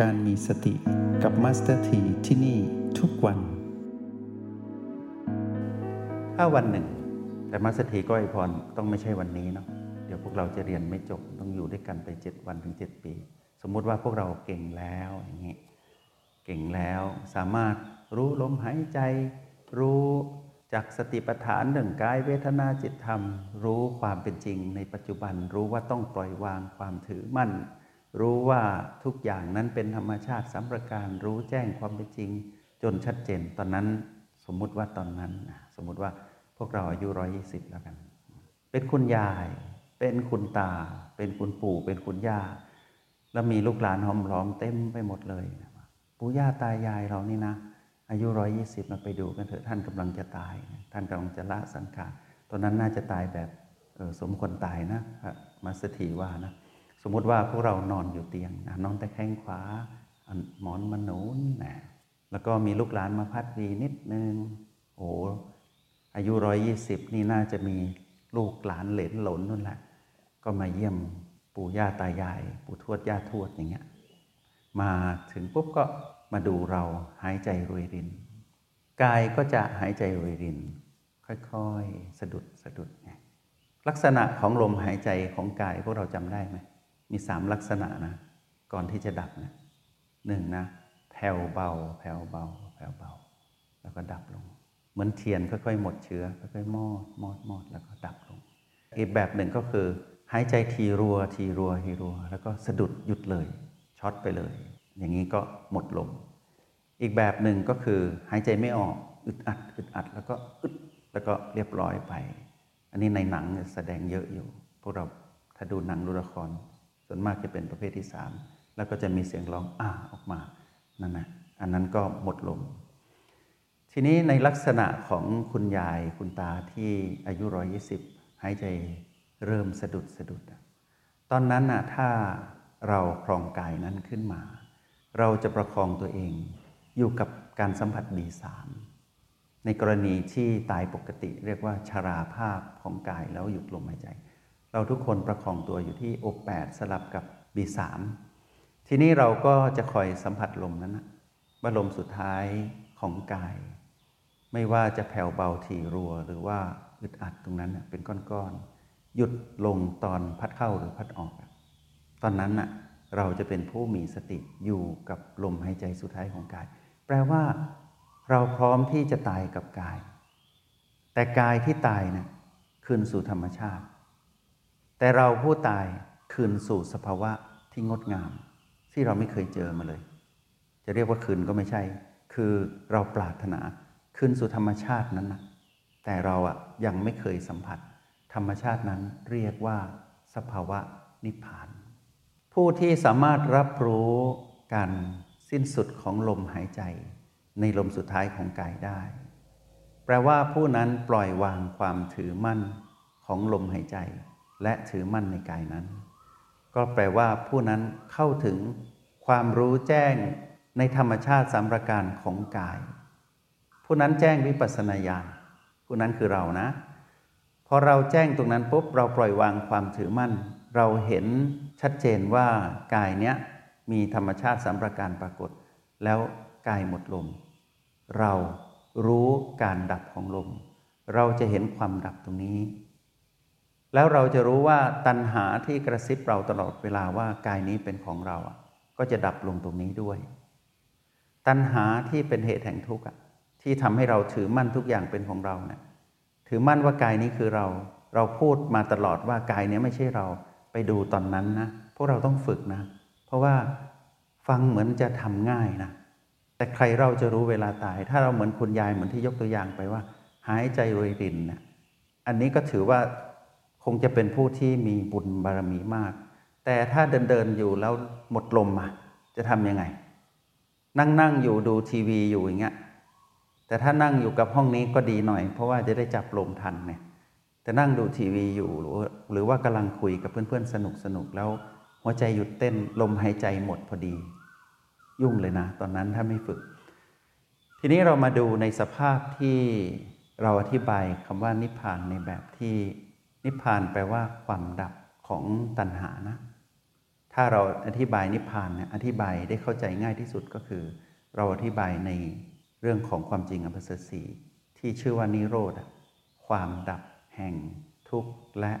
การมีสติกับมาสเตอร์ทีที่นี่ทุกวัน ถ้าวันหนึ่ง แต่มาสเตอร์ทีก็ไอพรต้องไม่ใช่วันนี้เนาะเดี๋ยวพวกเราจะเรียนไม่จบต้องอยู่ด้วยกันไป 7 วันถึง 7 ปี สมมุติว่าพวกเราเก่งแล้วอย่างนี้เก่งแล้วสามารถรู้ลมหายใจ รู้จากสติปัฏฐานเรื่งกายเวทนาจิตธรรม รู้ความเป็นจริงในปัจจุบันรู้ว่าต้องปล่อยวางความถือมั่น รู้ว่าทุกอย่างนั้นเป็นธรรมชาติสัมประการรู้แจ้งความเป็นจริง จนชัดเจนตอนนั้นสมมุติว่าตอนนั้นสมมุติว่าพวกเราอายุร้อยี่สิบแล้วกัน เป็นคุณยาย เป็นคุณตา เป็นคุณปู่ เป็นคุณย่า แล้วมีลูกหลานหอมล้อมเต็มไปหมดเลยปู่ย่าตายายเรานี่นะ อายุร้อยี่สิบมาไปดูกันเถอะท่านกำลังจะตาย ท่านกำลังจะละสังขารตอนนั้นน่าจะตายแบบสมควรตายนะมาสถีว่านะ สมมุติว่าพวกเรานอนอยู่เตียงนอนแต่แข้งขวาหมอนมันหนุนนะแล้วก็มีลูกหลานมาพัดวีนิดนึงโอ้อายุร้อยยี่สิบนี่น่าจะมีลูกหลานเหลนหลนนั่นแหละ ก็มาเยี่ยมปู่ย่าตายาย ปู่ทวดย่าทวดอย่างเงี้ยมาถึงปุ๊บก็มาดูเราหายใจรวยริน กายก็จะหายใจรวยริน ค่อยๆ สะดุดสะดุดไงลักษณะของลมหายใจของกายพวกเราจำได้ไหม มีสามลักษณะนะ ก่อนที่จะดับนะหนึ่งนะแผ่วเบา แผ่วเบา แผ่วเบา แล้วก็ดับลง เหมือนเทียนค่อยๆหมดเชื้อค่อยๆมอดมอดมอดแล้วก็ดับลง อีกแบบหนึ่งก็คือ หายใจทีรัวทีรัวทีรัว แล้วก็สะดุดหยุดเลยช็อตไปเลย อย่างนี้ก็หมดลม อีกแบบหนึ่งก็คือหายใจไม่ออกอึดอัดอึดอัดแล้วก็อึดแล้วก็เรียบร้อยไป อันนี้ในหนังแสดงเยอะอยู่ พวกเราถ้าดูหนังดูละคร ส่วนมากจะเป็นประเภทที่สามแล้วก็จะมีเสียงร้องอ่าออกมานั่นนะอันนั้นก็หมดลม ทีนี้ในลักษณะของคุณยายคุณตาที่อายุร้อยี่สิบหายใจเริ่มสะดุดสะดุด ตอนนั้นน่ะถ้าเราครองกายนั้นขึ้นมา เราจะประคองตัวเองอยู่กับการสัมผัสบีสามในกรณีที่ตายปกติเรียกว่าชาราภาพของกายแล้วหยุดลมหายใจ เราทุกคนประคองตัวอยู่ที่อกแปดสลับกับบีสามทีนี้เราก็จะคอยสัมผัสลมนั้นนะว่าลมสุดท้ายของกาย ไม่ว่าจะแผ่วเบาถี่รัว หรือว่าอึดอัดตรงนั้นเป็นก้อนๆหยุดลงตอนพัดเข้าหรือพัดออก ตอนนั้นน่ะเราจะเป็นผู้มีสติอยู่กับลมหายใจสุดท้ายของกาย แปลว่า เราพร้อมที่จะตายกับกาย แต่กายที่ตายนะ่ะคืนสู่ธรรมชาติ แต่เราผู้ตายคืนสู่สภาวะที่งดงาม ที่เราไม่เคยเจอมาเลย จะเรียกว่าคืนก็ไม่ใช่ คือเราปรารถนาคืนสู่ธรรมชาตินั้นนะแต่เราอะยังไม่เคยสัมผัส ธรรมชาตินั้นเรียกว่า สภาวะนิพพาน ผู้ที่สามารถรับรู้การสิ้นสุดของลมหายใจ ในลมสุดท้ายของกายได้ แปลว่าผู้นั้นปล่อยวางความถือมั่นของลมหายใจ และถือมั่นในกายนั้น ก็แปลว่าผู้นั้นเข้าถึงความรู้แจ้งในธรรมชาติสามประการของกาย ผู้นั้นแจ้งวิปัสสนาญาณผู้นั้นคือเรานะ พอเราแจ้งตรงนั้นปุ๊บเราปล่อยวางความถือมั่น เราเห็นชัดเจนว่ากายเนี้ยมีธรรมชาติสามประการปรากฏ แล้วกายหมดลม เรารู้การดับของลม เราจะเห็นความดับตรงนี้ แล้วเราจะรู้ว่าตัณหาที่กระซิบเราตลอดเวลาว่ากายนี้เป็นของเราก็จะดับลงตรงนี้ด้วย ตัณหาที่เป็นเหตุแห่งทุกข์ที่ทำให้เราถือมั่นทุกอย่างเป็นของเราเนะี่ยถือมั่นว่ากายนี้คือเรา เราพูดมาตลอดว่ากายนี้ไม่ใช่เราไปดูตอนนั้นนะพวกเราต้องฝึกนะ เพราะว่าฟังเหมือนจะทำง่ายนะแต่ใครเราจะรู้เวลาตาย ถ้าเราเหมือนคุณยายเหมือนที่ยกตัวอย่างไปว่า หายใจรวยรินนะอันนี้ก็ถือว่า คงจะเป็นผู้ที่มีบุญบารมีมาก แต่ถ้าเดินเดินอยู่แล้วหมดลมมาจะทำยังไง นั่งนั่งอยู่ดูทีวีอยู่อย่างเงี้ยแต่ถ้านั่งอยู่กับห้องนี้ก็ดีหน่อย เพราะว่าจะได้จับลมทันเนี่ยแต่นั่งดูทีวีอยู่หรือหรือว่ากำลังคุยกับเพื่อนๆสนุกสนุกแล้ว หัวใจหยุดเต้นลมหายใจหมดพอดี ยุ่งเลยนะ ตอนนั้นถ้าไม่ฝึก ทีนี้เรามาดูในสภาพที่เราอธิบายคำว่านิพพานในแบบที่ นิพพานแปลว่าความดับของตัณหานะ ถ้าเราอธิบายนิพพานเนี่ยอธิบายได้เข้าใจง่ายที่สุดก็คือ เราอธิบายในเรื่องของความจริงอันประเสริฐสีที่ชื่อว่านิโรธความดับแห่งทุกข์และ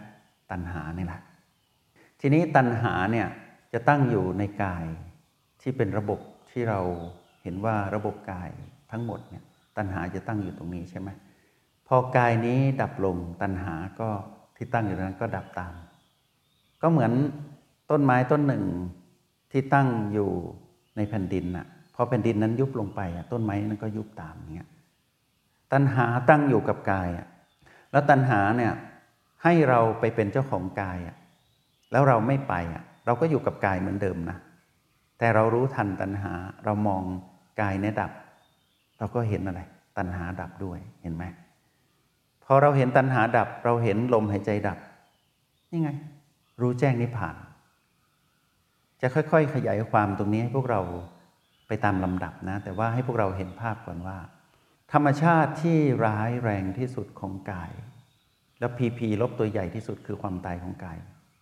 ตัณหานี่แหละทีนี้ตัณหาเนี่ยจะตั้งอยู่ในกายที่เป็นระบบที่เราเห็นว่าระบบกายทั้งหมดเนี่ยตัณหาจะตั้งอยู่ตรงนี้ใช่ไหมพอกายนี้ดับลงตัณหาก็ ที่ตั้งอยู่นั้นก็ดับตาม ก็เหมือนต้นไม้ต้นหนึ่งที่ตั้งอยู่ในแผ่นดินน่ะพอแผ่นดินนั้นยุบลงไปอะต้นไม้นั้นก็ยุบตามอย่างเงี้ยตัณหาตั้งอยู่กับกายอะแล้วตัณหาเนี่ยให้เราไปเป็นเจ้าของกายอะแล้วเราไม่ไปอะเราก็อยู่กับกายเหมือนเดิมนะแต่เรารู้ทันตัณหาเรามองกายเนี่ยดับ เราก็เห็นอะไร ตัณหาดับด้วยเห็นไหม อเราเห็นตัณหาดับ เราเห็นลมหายใจดับนี่ไง รู้แจ้งนิพพาน จะค่อย ๆ ขยายความตรงนี้ให้พวกเราไปตามลำดับนะ แต่ว่าให้พวกเราเห็นภาพก่อนว่า ธรรมชาติที่ร้ายแรงที่สุดของกาย แล้วพีพีลบตัวใหญ่ที่สุดคือความตายของกาย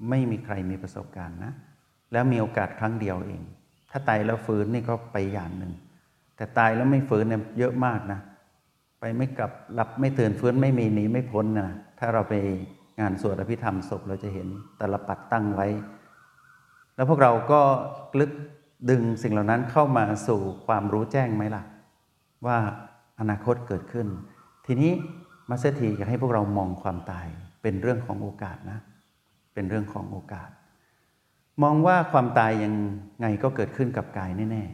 ไม่มีใครมีประสบการณ์นะ แล้วมีโอกาสครั้งเดียวเอง ถ้าตายแล้วฟื้นนี่ก็ไปอย่างหนึ่งแต่ตายแล้วไม่ฟื้นเนี่ยเยอะมากนะ ไปไม่กลับหลับไม่ตื่นฟื้นไม่มีหนีไม่พ้นนะถ้าเราไปงานสวดอภิธรรมศพเราจะเห็นแตละปัดตั้งไว้ แล้วพวกเราก็ลึกดึงสิ่งเหล่านั้นเข้ามาสู่ความรู้แจ้งไหมล่ะ ว่าอนาคตเกิดขึ้น ทีนี้มาสเตอร์ทีอยากให้พวกเรามองความตายเป็นเรื่องของโอกาสนะ เป็นเรื่องของโอกาส มองว่าความตายยังไงก็เกิดขึ้นกับกายแน่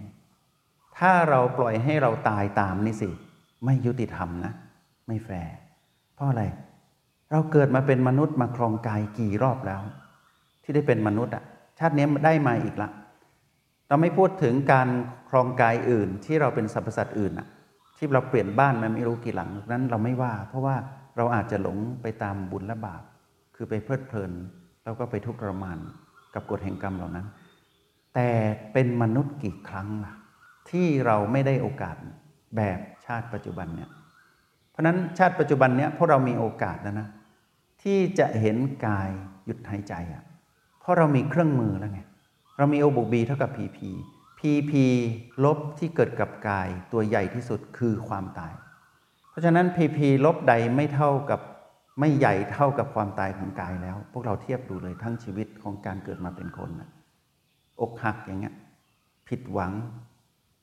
ๆถ้าเราปล่อยให้เราตายตามนี่สิ ไม่ยุติธรรมนะ ไม่แฟร์เพราะอะไร เราเกิดมาเป็นมนุษย์มาครองกายกี่รอบแล้ว ที่ได้เป็นมนุษย์อะชาตินี้ได้มาอีกละ เราไม่พูดถึงการครองกายอื่นที่เราเป็นสรรพสัตว์อื่นอะที่เราเปลี่ยนบ้านมาไม่รู้กี่หลังนั้นเราไม่ว่า เพราะว่าเราอาจจะหลงไปตามบุญและบาป คือไปเพลิดเพลิน แล้วก็ไปทุกข์ทรมานกับกฎแห่งกรรมเหล่านั้น แต่เป็นมนุษย์กี่ครั้งล่ะ ที่เราไม่ได้โอกาส แบบชาติปัจจุบันเนี่ยเพราะนั้นชาติปัจจุบันเนี้ยพวกเรามีโอกาสแล้วนะที่จะเห็นกายหยุดหายใจอะเพราะเรามีเครื่องมือแล้วไงเรามีโอบุบีเท่ากับ PP PP ลบที่เกิดกับกายตัวใหญ่ที่สุดคือความตาย เพราะฉะนั้น PP ลบใดไม่เท่ากับไม่ใหญ่เท่ากับความตายของกายแล้ว พวกเราเทียบดูเลยทั้งชีวิตของการเกิดมาเป็นคนนะอกหักอย่างเงี้ยผิดหวัง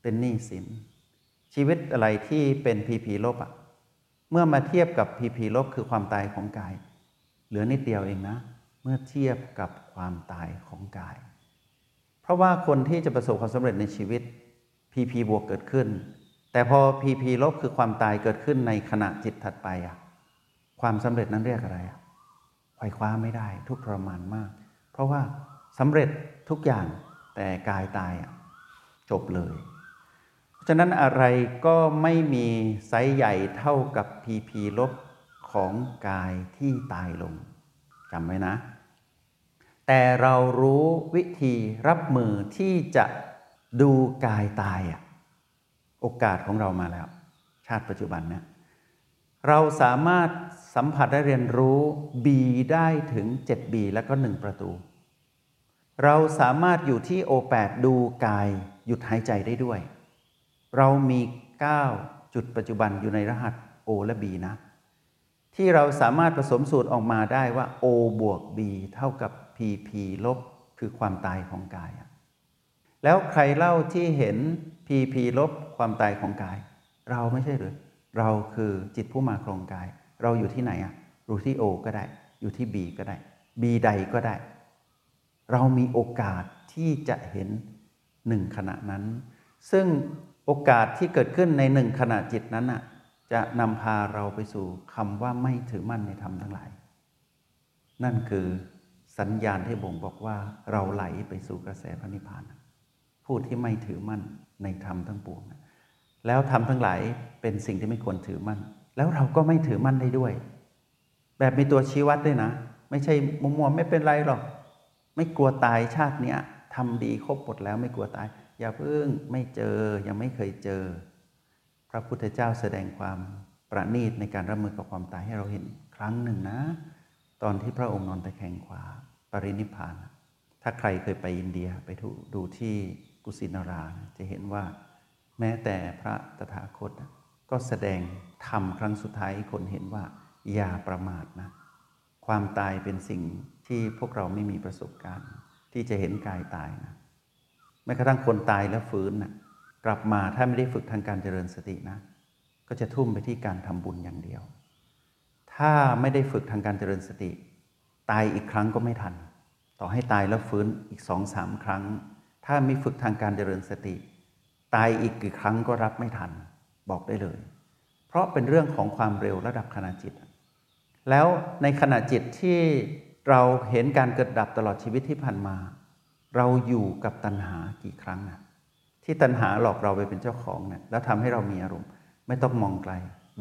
เป็นหนี้สิน ชีวิตอะไรที่เป็น PP ลบอะเมื่อมาเทียบกับพีพีลบคือความตายของกาย เหลือนิดเดียวเองนะ เมื่อเทียบกับความตายของกาย เพราะว่าคนที่จะประสบความสำเร็จในชีวิตพีพีบวกเกิดขึ้น แต่พอพีพีลบคือความตายเกิดขึ้นในขณะจิตถัดไปอะความสำเร็จนั้นเรียกอะไรอะไขว่คว้าไม่ได้ ทุกข์ทรมานมาก เพราะว่าสำเร็จทุกอย่างแต่กายตายอะจบเลย ราะฉะนั้นอะไรก็ไม่มีไซส์ใหญ่เท่ากับพีพีลบของกายที่ตายลงจำไว้นะ แต่เรารู้วิธีรับมือที่จะดูกายตายอะโอกาสของเรามาแล้ว ชาติปัจจุบันเนี่ยเราสามารถสัมผัสได้เรียนรู้ B ได้ถึง 7B แล้วก็ 1 ประตู เราสามารถอยู่ที่ O8 ดูกายหยุดหายใจได้ด้วย เรามี 9 จุดปัจจุบันอยู่ในรหัส O และ B นะ ที่เราสามารถผสมสูตรออกมาได้ว่า O บวก B เท่ากับ PP ลบคือความตายของกาย แล้วใครเล่าที่เห็น PP ลบความตายของกาย เราไม่ใช่หรือเราคือจิตผู้มาครองกาย เราอยู่ที่ไหนอะอยู่ที่ O ก็ได้ อยู่ที่ B ก็ได้ B ใดก็ได้ เรามีโอกาสที่จะเห็นหนึ่งขณะนั้น ซึ่ง โอกาสที่เกิดขึ้นในหนึ่งขณะจิตนั้นน่ะจะนำพาเราไปสู่คำว่าไม่ถือมั่นในธรรมทั้งหลาย นั่นคือสัญญาณที่บ่งบอกว่าเราไหลไปสู่กระแสพระนิพพาน ผู้ที่ไม่ถือมั่นในธรรมทั้งปวง แล้วธรรมทั้งหลายเป็นสิ่งที่ไม่ควรถือมั่น แล้วเราก็ไม่ถือมั่นได้ด้วย แบบมีตัวชี้วัดด้วยนะ ไม่ใช่มัวมัวไม่เป็นไรหรอก ไม่กลัวตายชาติเนี้ยทำดีครบหมดแล้วไม่กลัวตาย อย่าเพิ่งไม่เจอยังไม่เคยเจอ พระพุทธเจ้าแสดงความประณีตในการรับมือกับความตายให้เราเห็นครั้งหนึ่งนะ ตอนที่พระองค์นอนตะแคงขวา ปรินิพพาน ถ้าใครเคยไปอินเดียไปดูที่กุสินารา จะเห็นว่า แม้แต่พระตถาคต ก็แสดงธรรมครั้งสุดท้ายคนเห็นว่า อย่าประมาทนะ ความตายเป็นสิ่งที่พวกเราไม่มีประสบการณ์ ที่จะเห็นกายตายนะ แม้กระทั่งคนตายแล้วฟื้นนะกลับมาถ้าไม่ได้ฝึกทางการเจริญสตินะ ก็จะทุ่มไปที่การทำบุญอย่างเดียว ถ้าไม่ได้ฝึกทางการเจริญสติ ตายอีกครั้งก็ไม่ทัน ต่อให้ตายแล้วฟื้นอีกสองสามครั้ง ถ้าไม่ฝึกทางการเจริญสติ ตายอีกกี่ครั้งก็รับไม่ทัน บอกได้เลย เพราะเป็นเรื่องของความเร็วระดับขณะจิต แล้วในขณะจิตที่เราเห็นการเกิดดับตลอดชีวิตที่ผ่านมา เราอยู่กับตัณหากี่ครั้งนะที่ตัณหาหลอกเราไปเป็นเจ้าของเนะี่ยแล้วทำให้เรามีอารมณ์ ไม่ต้องมองไกล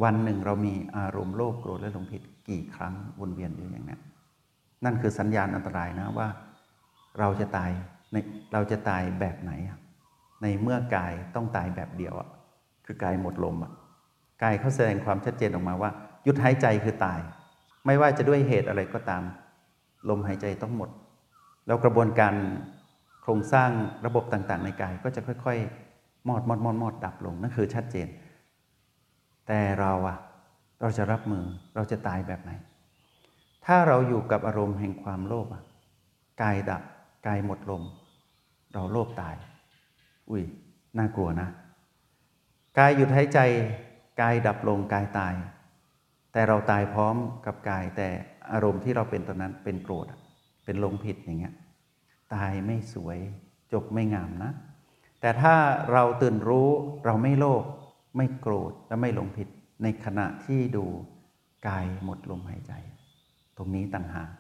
วันหนึ่งเรามีอารมณ์โลภโกรธและหลงผิดกี่ครั้งวนเวียนอยู่อย่างนี้นั่นคือสัญญาณอันตรายนะว่า เราจะตายในเราจะตายแบบไหน ในเมื่อกายต้องตายแบบเดียวอะคือกายหมดลมอะกายเขาแสดงความชัดเจนออกมาว่าหยุดหายใจคือตาย ไม่ว่าจะด้วยเหตุอะไรก็ตาม ลมหายใจต้องหมด แล้วกระบวนการ โครงสร้างระบบต่างๆ ในกายก็จะค่อยๆมอดมอดมอดมอดดับลงนั่นคือชัดเจน แต่เราอะเราจะรับมือเราจะตายแบบไหน ถ้าเราอยู่กับอารมณ์แห่งความโลภอะกายดับกายหมดลม เราโลภตาย อุ้ยน่ากลัวนะ กายหยุดหายใจกายดับลงกายตาย แต่เราตายพร้อมกับกายแต่อารมณ์ที่เราเป็นตอนนั้นเป็นโกรธเป็นลงผิดอย่างเงี้ย ตายไม่สวย จบไม่งามนะ แต่ถ้าเราตื่นรู้เราไม่โลภไม่โกรธและไม่หลงผิดในขณะที่ดูกายหมดลมหายใจ ตรงนี้ต่างหาก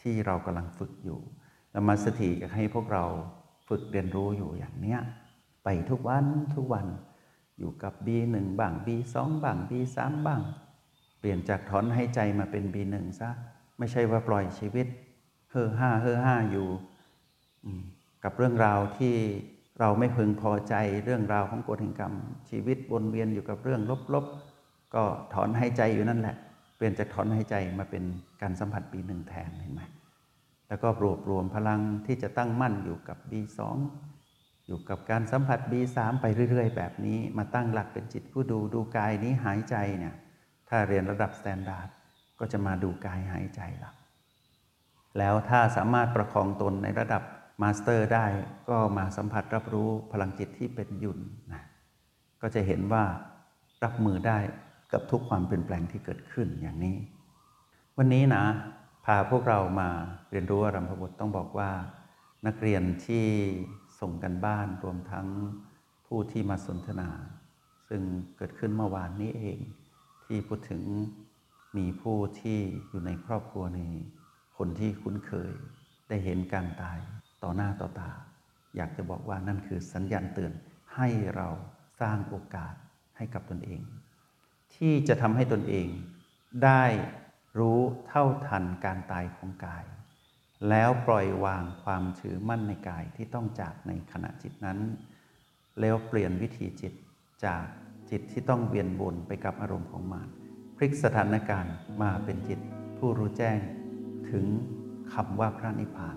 ที่เรากำลังฝึกอยู่แล้วมาสถิให้พวกเราฝึกเรียนรู้อยู่อย่างเนี้ยไปทุกวันทุกวันอยู่กับ B1 บ้าง B2 บ้าง B3 บ้าง เปลี่ยนจากถอนให้ใจมาเป็น B1 ซะ ไม่ใช่ว่าปล่อยชีวิตเฮ่อห้าเฮ่อห้าอยู่ กับเรื่องราวที่เราไม่พึงพอใจเรื่องราวของกฎแห่งกรรม ชีวิตวนเวียนอยู่กับเรื่องลบๆ ก็ถอนหายใจอยู่นั่นแหละ เปลี่ยนจากถอนหายใจมาเป็นการสัมผัสปีหนึ่งแทนเห็นไหมแล้วก็รวบรวมพลังที่จะตั้งมั่นอยู่กับ B2 อยู่กับการสัมผัส B3 ไปเรื่อย ๆ แบบนี้ มาตั้งหลักเป็นจิตผู้ดูดูกายนี้หายใจเนี่ยถ้าเรียนระดับ standard ก็จะมาดูกายหายใจละแล้วถ้าสามารถประคองตนในระดับ master ได้ก็มาสัมผัสรับรู้พลังจิตที่เป็นยุนนะก็จะเห็นว่ารับมือได้กับทุกความเปลี่ยนแปลงที่เกิดขึ้นอย่างนี้ วันนี้นะ พาพวกเรามาเรียนรู้อารัมภบทต้องบอกว่า นักเรียนที่ส่งการบ้านรวมทั้งผู้ที่มาสนทนา ซึ่งเกิดขึ้นเมื่อวานนี้เอง ที่พูดถึงมีผู้ที่อยู่ในครอบครัวในคนที่คุ้นเคยได้เห็นการตาย ต่อหน้าต่อตา อยากจะบอกว่านั่นคือสัญญาณเตือนให้เราสร้างโอกาสให้กับตนเอง ที่จะทำให้ตนเองได้รู้เท่าทันการตายของกาย แล้วปล่อยวางความถือมั่นในกายที่ต้องจากในขณะจิตนั้น แล้วเปลี่ยนวิถีจิตจากจิตที่ต้องเวียนวนไปกับอารมณ์ของมารพลิกสถานการณ์มาเป็นจิตผู้รู้แจ้งถึงคำว่าพระนิพพาน